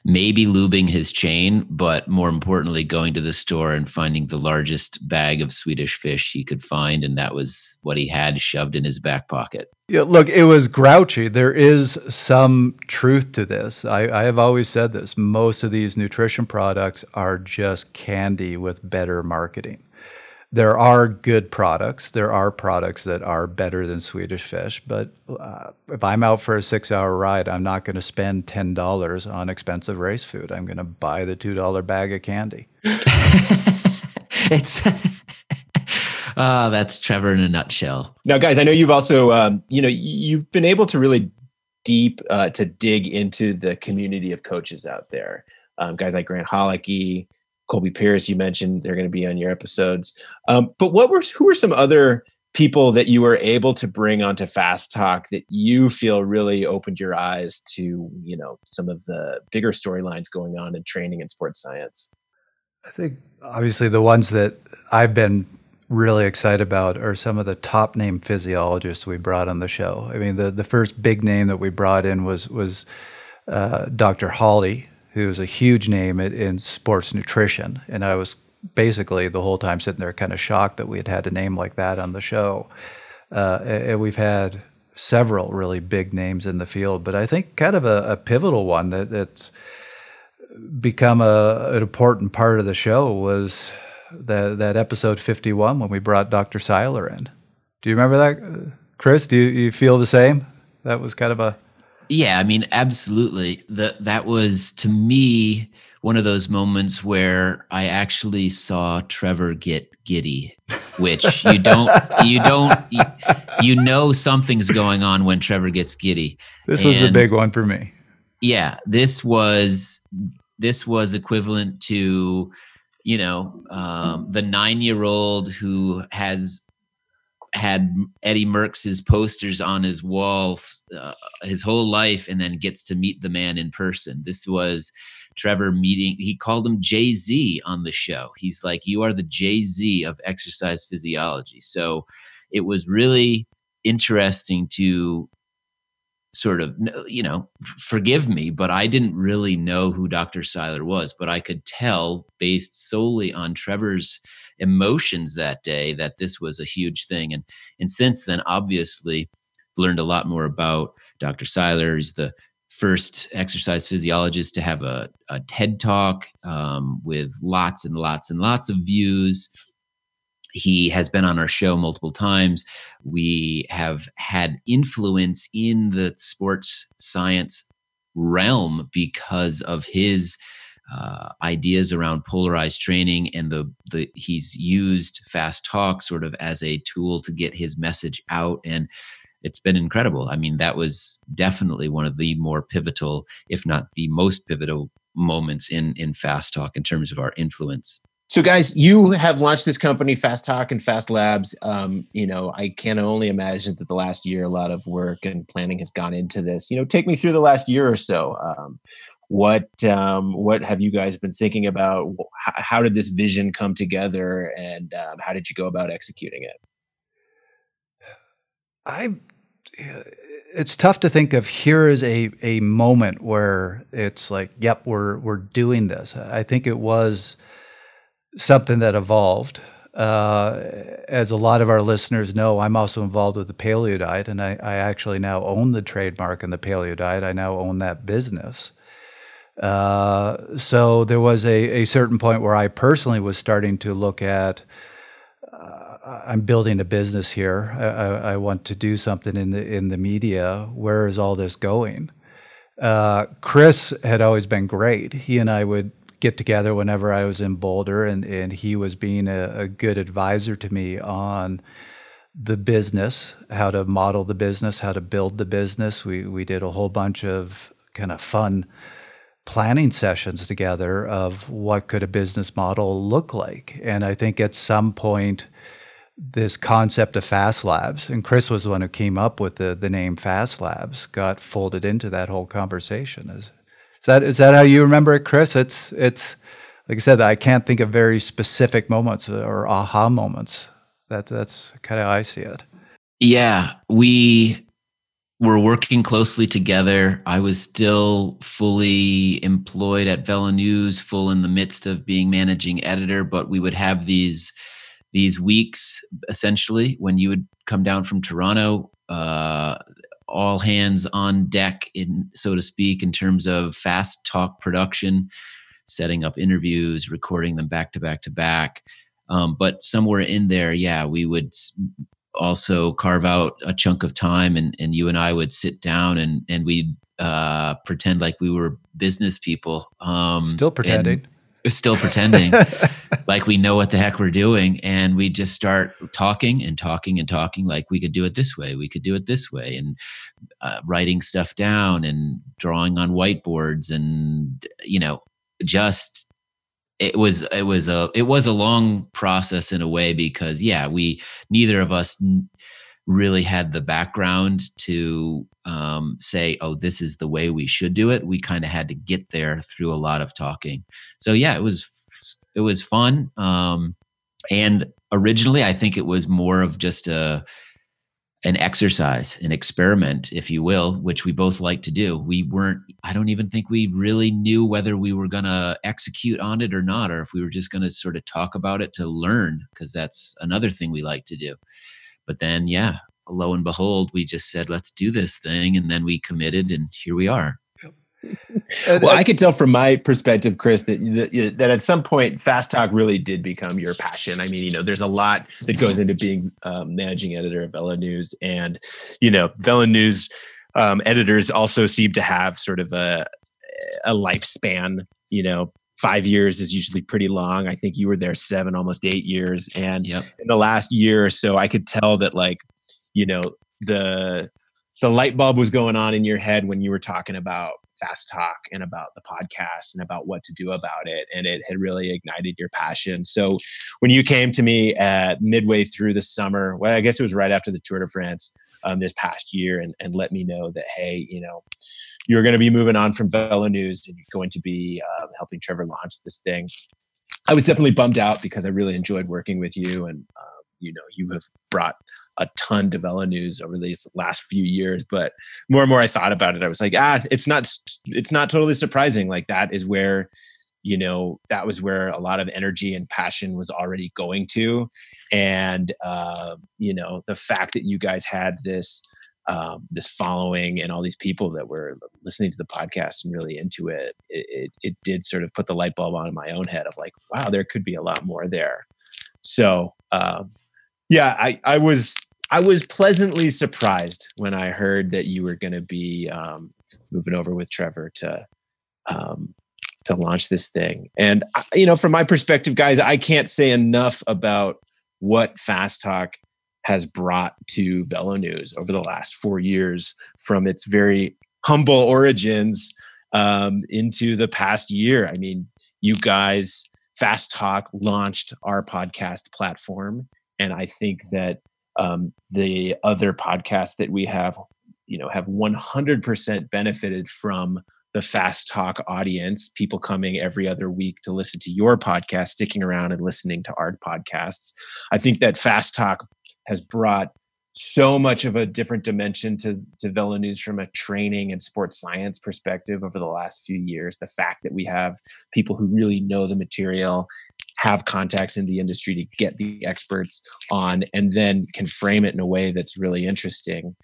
Speaker 2: maybe lubing his chain, but more importantly, going to the store and finding the largest bag of Swedish fish he could find. And that was what he had shoved in his back pocket.
Speaker 4: Yeah, look, it was grouchy. There is some truth to this. I, I have always said this. Most of these nutrition products are just candy with better marketing there are good products. There are products that are better than Swedish fish, but uh, if I'm out for a six hour ride, I'm not going to spend $10 on expensive race food. I'm going to buy the $2 bag of candy.
Speaker 2: it's. Ah, that's Trevor in a nutshell.
Speaker 3: Now, guys, I know you've also, um, you know, you've been able to really deep uh, to dig into the community of coaches out there. Um, guys like Grant Holicky, Colby Pearce, you mentioned they're going to be on your episodes. Um, but what were who were some other people that you were able to bring onto Fast Talk that you feel really opened your eyes to, you know, some of the bigger storylines going on in training and sports science?
Speaker 4: I think obviously the ones that I've been really excited about are some of the top name physiologists we brought on the show. I mean, the the first big name that we brought in was was uh, Dr. Hawley, who's a huge name in sports nutrition. And I was basically the whole time sitting there kind of shocked that we had had a name like that on the show. Uh, and we've had several really big names in the field, but I think kind of a, a pivotal one that, that's become a, an important part of the show was that, that episode 51 when we brought Dr. Seiler in. Do you remember that, Chris? Do you, you feel the same? That was kind of a
Speaker 2: yeah, I mean, absolutely. That that was to me one of those moments where I actually saw Trevor get giddy, which you don't you don't you, you know something's going on when Trevor gets giddy.
Speaker 4: This was a big one for me.
Speaker 2: Yeah, this was this was equivalent to you know um, the nine year old who has had Eddie Merckx's posters on his wall uh, his whole life and then gets to meet the man in person. This was Trevor meeting, he called him Jay Z on the show. He's like, You are the Jay Z of exercise physiology. So it was really interesting to sort of you know forgive me but i didn't really know who dr seiler was but i could tell based solely on trevor's emotions that day that this was a huge thing. And and since then, obviously, learned a lot more about Dr. Seiler. He's the first exercise physiologist to have a, a TED talk um, with lots and lots and lots of views. He has been on our show multiple times. We have had influence in the sports science realm because of his uh, ideas around polarized training and the the he's used fast talk sort of as a tool to get his message out and it's been incredible. I mean, that was definitely one of the more pivotal, if not the most pivotal moments in in fast talk in terms of our influence.
Speaker 3: So, guys, you have launched this company, Fast Talk and Fast Labs. Um, you know, I can only imagine that the last year, a lot of work and planning has gone into this. You know, take me through the last year or so. Um, what um, what have you guys been thinking about? How, did this vision come together, and um, how did you go about executing it?
Speaker 4: I it's tough to think of here is a a moment where it's like, yep, we're we're doing this. I think it was something that evolved. Uh, as a lot of our listeners know, I'm also involved with the paleo diet, and I, I actually now own the trademark in the paleo diet. I now own that business. Uh, so there was a, a certain point where I personally was starting to look at uh, I'm building a business here. I, I, I, want to do something in the in the media. Where is all this going? Uh, Chris had always been great. He and I would get together whenever I was in Boulder, and, and he was being a, a good advisor to me on the business, how to model the business, how to build the business. We we did a whole bunch of kind of fun planning sessions together of what could a business model look like. And I think at some point this concept of fast labs and chris was the one who came up with the, the name fast labs got folded into that whole conversation. Is, is that is that how you remember it chris? It's it's like i said i can't think of very specific moments or aha moments. That that's kind of how i see it.
Speaker 2: Yeah we were working closely together i was still fully employed at velo news full in the midst of being managing editor but we would have these these weeks essentially when you would come down from Toronto, uh, all hands on deck, in so to speak, in terms of fast talk production, setting up interviews, recording them back to back to back. Um, but somewhere in there, yeah, we would also carve out a chunk of time, and and you and I would sit down and and we'd uh, pretend like we were business people.
Speaker 4: Um, Still pretending.
Speaker 2: Still pretending like we know what the heck we're doing and we just start talking and talking and talking like we could do it this way we could do it this way and uh, writing stuff down and drawing on whiteboards and you know just it was it was a it was a long process in a way because yeah we neither of us really had the background to um, say, oh, this is the way we should do it. We kind of had to get there through a lot of talking. So yeah, it was it was fun. Um, and originally, I think it was more of just a an exercise, an experiment, if you will, which we both like to do. We weren't, I don't even think we really knew whether we were going to execute on it or not, or if we were just going to sort of talk about it to learn, because that's another thing we like to do. But then, yeah, lo and behold, we just said, let's do this thing. And then we committed, and here we are.
Speaker 3: Well, I could tell from my perspective, Chris, that, that, that at some point, fast talk really did become your passion. I mean, you know, there's a lot that goes into being um, managing editor of Velo News, and you know, Velo News um, editors also seem to have sort of a a lifespan. You know, five years is usually pretty long. I think you were there seven, almost eight years. And yep. in the last year or so, I could tell that like, you know, the the light bulb was going on in your head when you were talking about fast talk and about the podcast and about what to do about it and it had really ignited your passion so when you came to me at midway through the summer well i guess it was right after the tour de france um, this past year and, and let me know that hey you know you're going to be moving on from Velo News and you're going to be uh, helping Trevor launch this thing. I was definitely bummed out because I really enjoyed working with you, and uh, you know you have brought a ton to Velo News over these last few years. But more and more I thought about it, I was like, ah, it's not it's not totally surprising. Like that is where you know that was where a lot of energy and passion was already going to, and uh, you know the fact that you guys had this um, this following and all these people that were listening to the podcast and really into it, it, it, it did sort of put the light bulb on in my own head of like, wow, there could be a lot more there. So, um, yeah, I, I was I was pleasantly surprised when I heard that you were going to be um, moving over with Trevor to um, to launch this thing. And you know, from my perspective, guys, I can't say enough about what Fast Talk has brought to Velo News over the last four years from its very humble origins um, into the past year. I mean, you guys, Fast Talk launched our podcast platform. And I think that um, the other podcasts that we have, you know, have 100% benefited from the Fast Talk audience, people coming every other week to listen to your podcast, sticking around and listening to our podcasts. I think that Fast Talk has brought so much of a different dimension to, to Velo News from a training and sports science perspective over the last few years. The fact that we have people who really know the material have contacts in the industry to get the experts on and then can frame it in a way that's really interesting.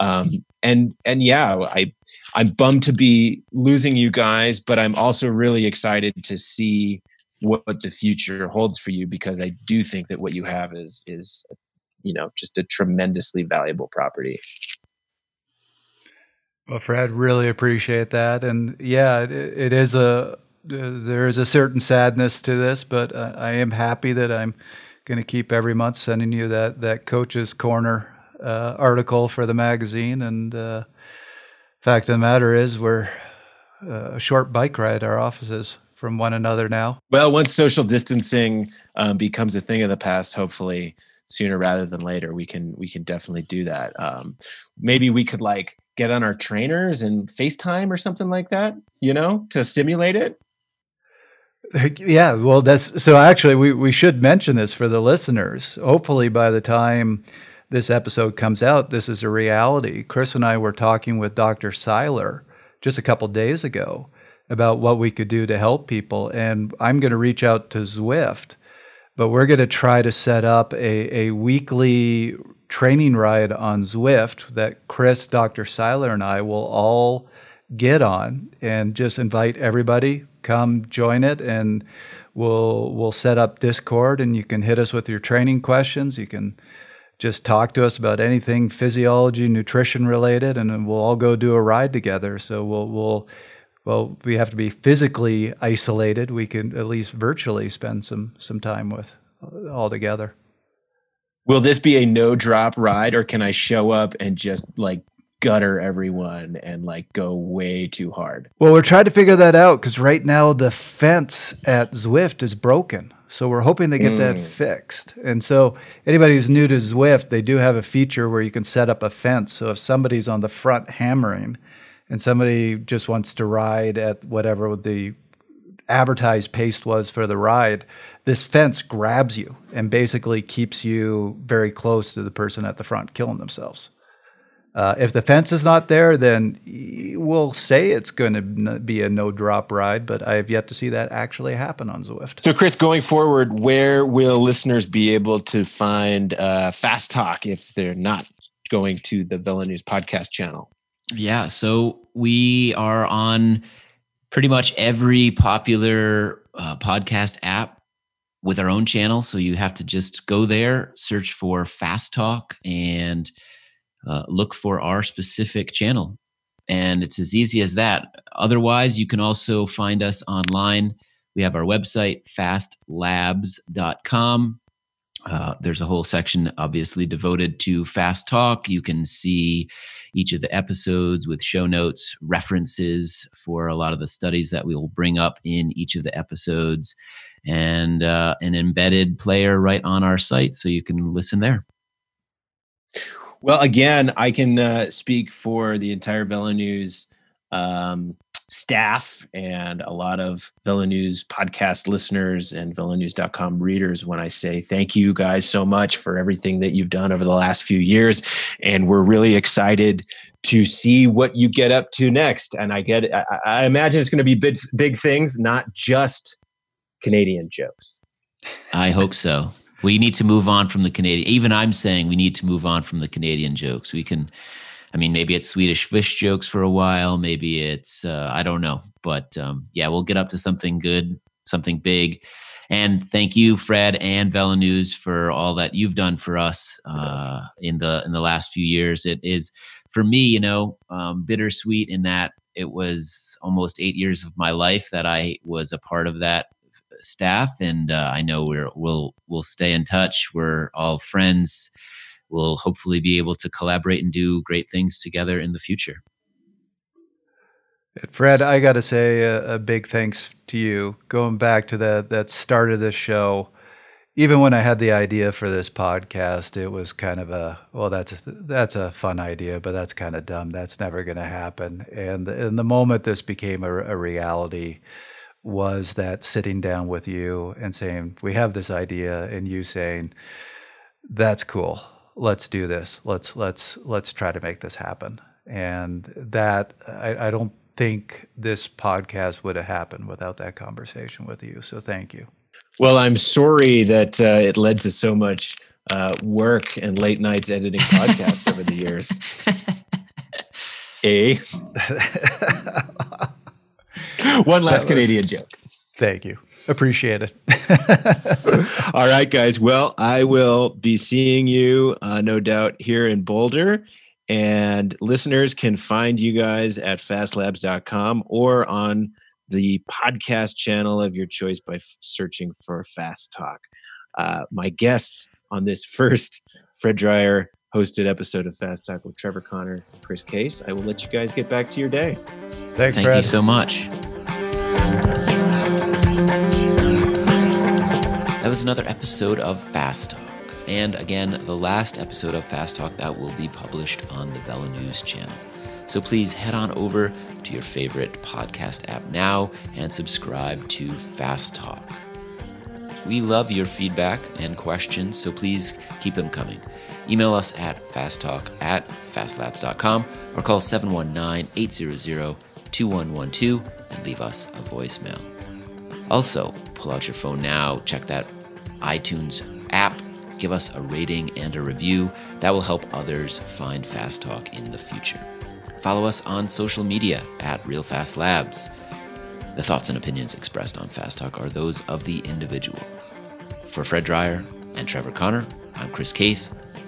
Speaker 3: Um, and and yeah i i'm bummed to be losing you guys but i'm also really excited to see what the future holds for you because i do think that what you have is is you know just a tremendously valuable property.
Speaker 4: Well fred really appreciate that. And yeah it, it is a there is a certain sadness to this, but uh, I am happy that I'm going to keep every month sending you that that coach's corner uh, article for the magazine. And uh, fact of the matter is, we're uh, a short bike ride our offices from one another now.
Speaker 3: Well, once social distancing um, becomes a thing of the past, hopefully sooner rather than later, we can we can definitely do that. Um, maybe we could like get on our trainers and FaceTime or something like that, you know, to simulate it.
Speaker 4: Yeah, well, that's so. Actually, we we should mention this for the listeners. Hopefully, by the time this episode comes out, this is a reality. Chris and I were talking with Dr. Seiler just a couple days ago about what we could do to help people, and I'm going to reach out to Zwift, but we're going to try to set up a a weekly training ride on Zwift that Chris, Dr. Seiler, and I will all get on and just invite everybody come join it and we'll we'll set up discord and you can hit us with your training questions. You can just talk to us about anything physiology nutrition related and we'll all go do a ride together. So we'll we'll well we have to be physically isolated. We can at least virtually spend some some time with uh, all together.
Speaker 3: Will this be a no drop ride or can i show up and just like gutter everyone and like go way too hard.
Speaker 4: Well, we're trying to figure that out because right now the fence at Zwift is broken. So we're hoping to get mm. that fixed. And so anybody who's new to Zwift, they do have a feature where you can set up a fence. So if somebody's on the front hammering and somebody just wants to ride at whatever the advertised pace was for the ride, this fence grabs you and basically keeps you very close to the person at the front killing themselves. Uh, if the fence is not there, then we'll say it's going to be a no drop ride, but I have yet to see that actually happen on Zwift.
Speaker 3: So, Chris, going forward, where will listeners be able to find uh, Fast Talk if they're not going to the Velo News podcast channel?
Speaker 2: Yeah, so we are on pretty much every popular uh, podcast app with our own channel. So you have to just go there, search for Fast Talk, and uh, look for our specific channel. And it's as easy as that. Otherwise, you can also find us online. We have our website, fastlabs.com. Uh, there's a whole section, obviously, devoted to Fast Talk. You can see each of the episodes with show notes, references for a lot of the studies that we will bring up in each of the episodes, and uh, an embedded player right on our site so you can listen there.
Speaker 3: Well, again, I can uh, speak for the entire Velo News um, staff and a lot of Velo News podcast listeners and VeloNews.com readers when I say thank you guys so much for everything that you've done over the last few years. And we're really excited to see what you get up to next. And I get, I, I imagine it's going to be big, big things, not just Canadian jokes.
Speaker 2: I hope so we need to move on from the Canadian. Even I'm saying we need to move on from the Canadian jokes. We can, I mean, maybe it's Swedish fish jokes for a while. Maybe it's uh, I don't know, but um, yeah, we'll get up to something good, something big. And thank you, Fred and Velo News, for all that you've done for us uh, in the in the last few years. It is for me, you know, um, bittersweet in that it was almost eight years of my life that I was a part of that staff, and uh, I know we're we'll we'll stay in touch. We're all friends. We'll hopefully be able to collaborate and do great things together in the future.
Speaker 4: Fred, I got to say a, a, big thanks to you. Going back to that that start of this show, even when I had the idea for this podcast, it was kind of a well, that's a, that's a fun idea, but that's kind of dumb. That's never going to happen. And in the moment this became a, a reality, was that sitting down with you and saying, We have this idea, and you saying, That's cool. Let's do this. Let's let's let's try to make this happen. And that I, I don't think this podcast would have happened without that conversation with you. So thank you.
Speaker 3: Well, I'm sorry that uh, it led to so much uh, work and late nights editing podcasts over the years. A. One last
Speaker 4: was-
Speaker 3: Canadian joke.
Speaker 4: Thank you. Appreciate it.
Speaker 3: All right, guys. Well, I will be seeing you, uh, no doubt, here in Boulder. And listeners can find you guys at fastlabs.com or on the podcast channel of your choice by f- searching for Fast Talk. Uh, my guests on this first Fred Dreier hosted episode of Fast Talk with Trevor Connor, Chris Case. I will let you guys get back to your day.
Speaker 4: Thanks,
Speaker 2: Thank
Speaker 4: Fred.
Speaker 2: you so much. That was another episode of Fast Talk. And again, the last episode of Fast Talk that will be published on the Velo News channel. So please head on over to your favorite podcast app now and subscribe to Fast Talk. We love your feedback and questions, so please keep them coming. Email us at fasttalk at fastlabs.com or call 719 800 2112 and leave us a voicemail. Also, pull out your phone now, check that iTunes app, give us a rating and a review. That will help others find Fast Talk in the future. Follow us on social media at Real Fast Labs. The thoughts and opinions expressed on Fast Talk are those of the individual. For Fred Dreier and Trevor Connor, I'm Chris Case.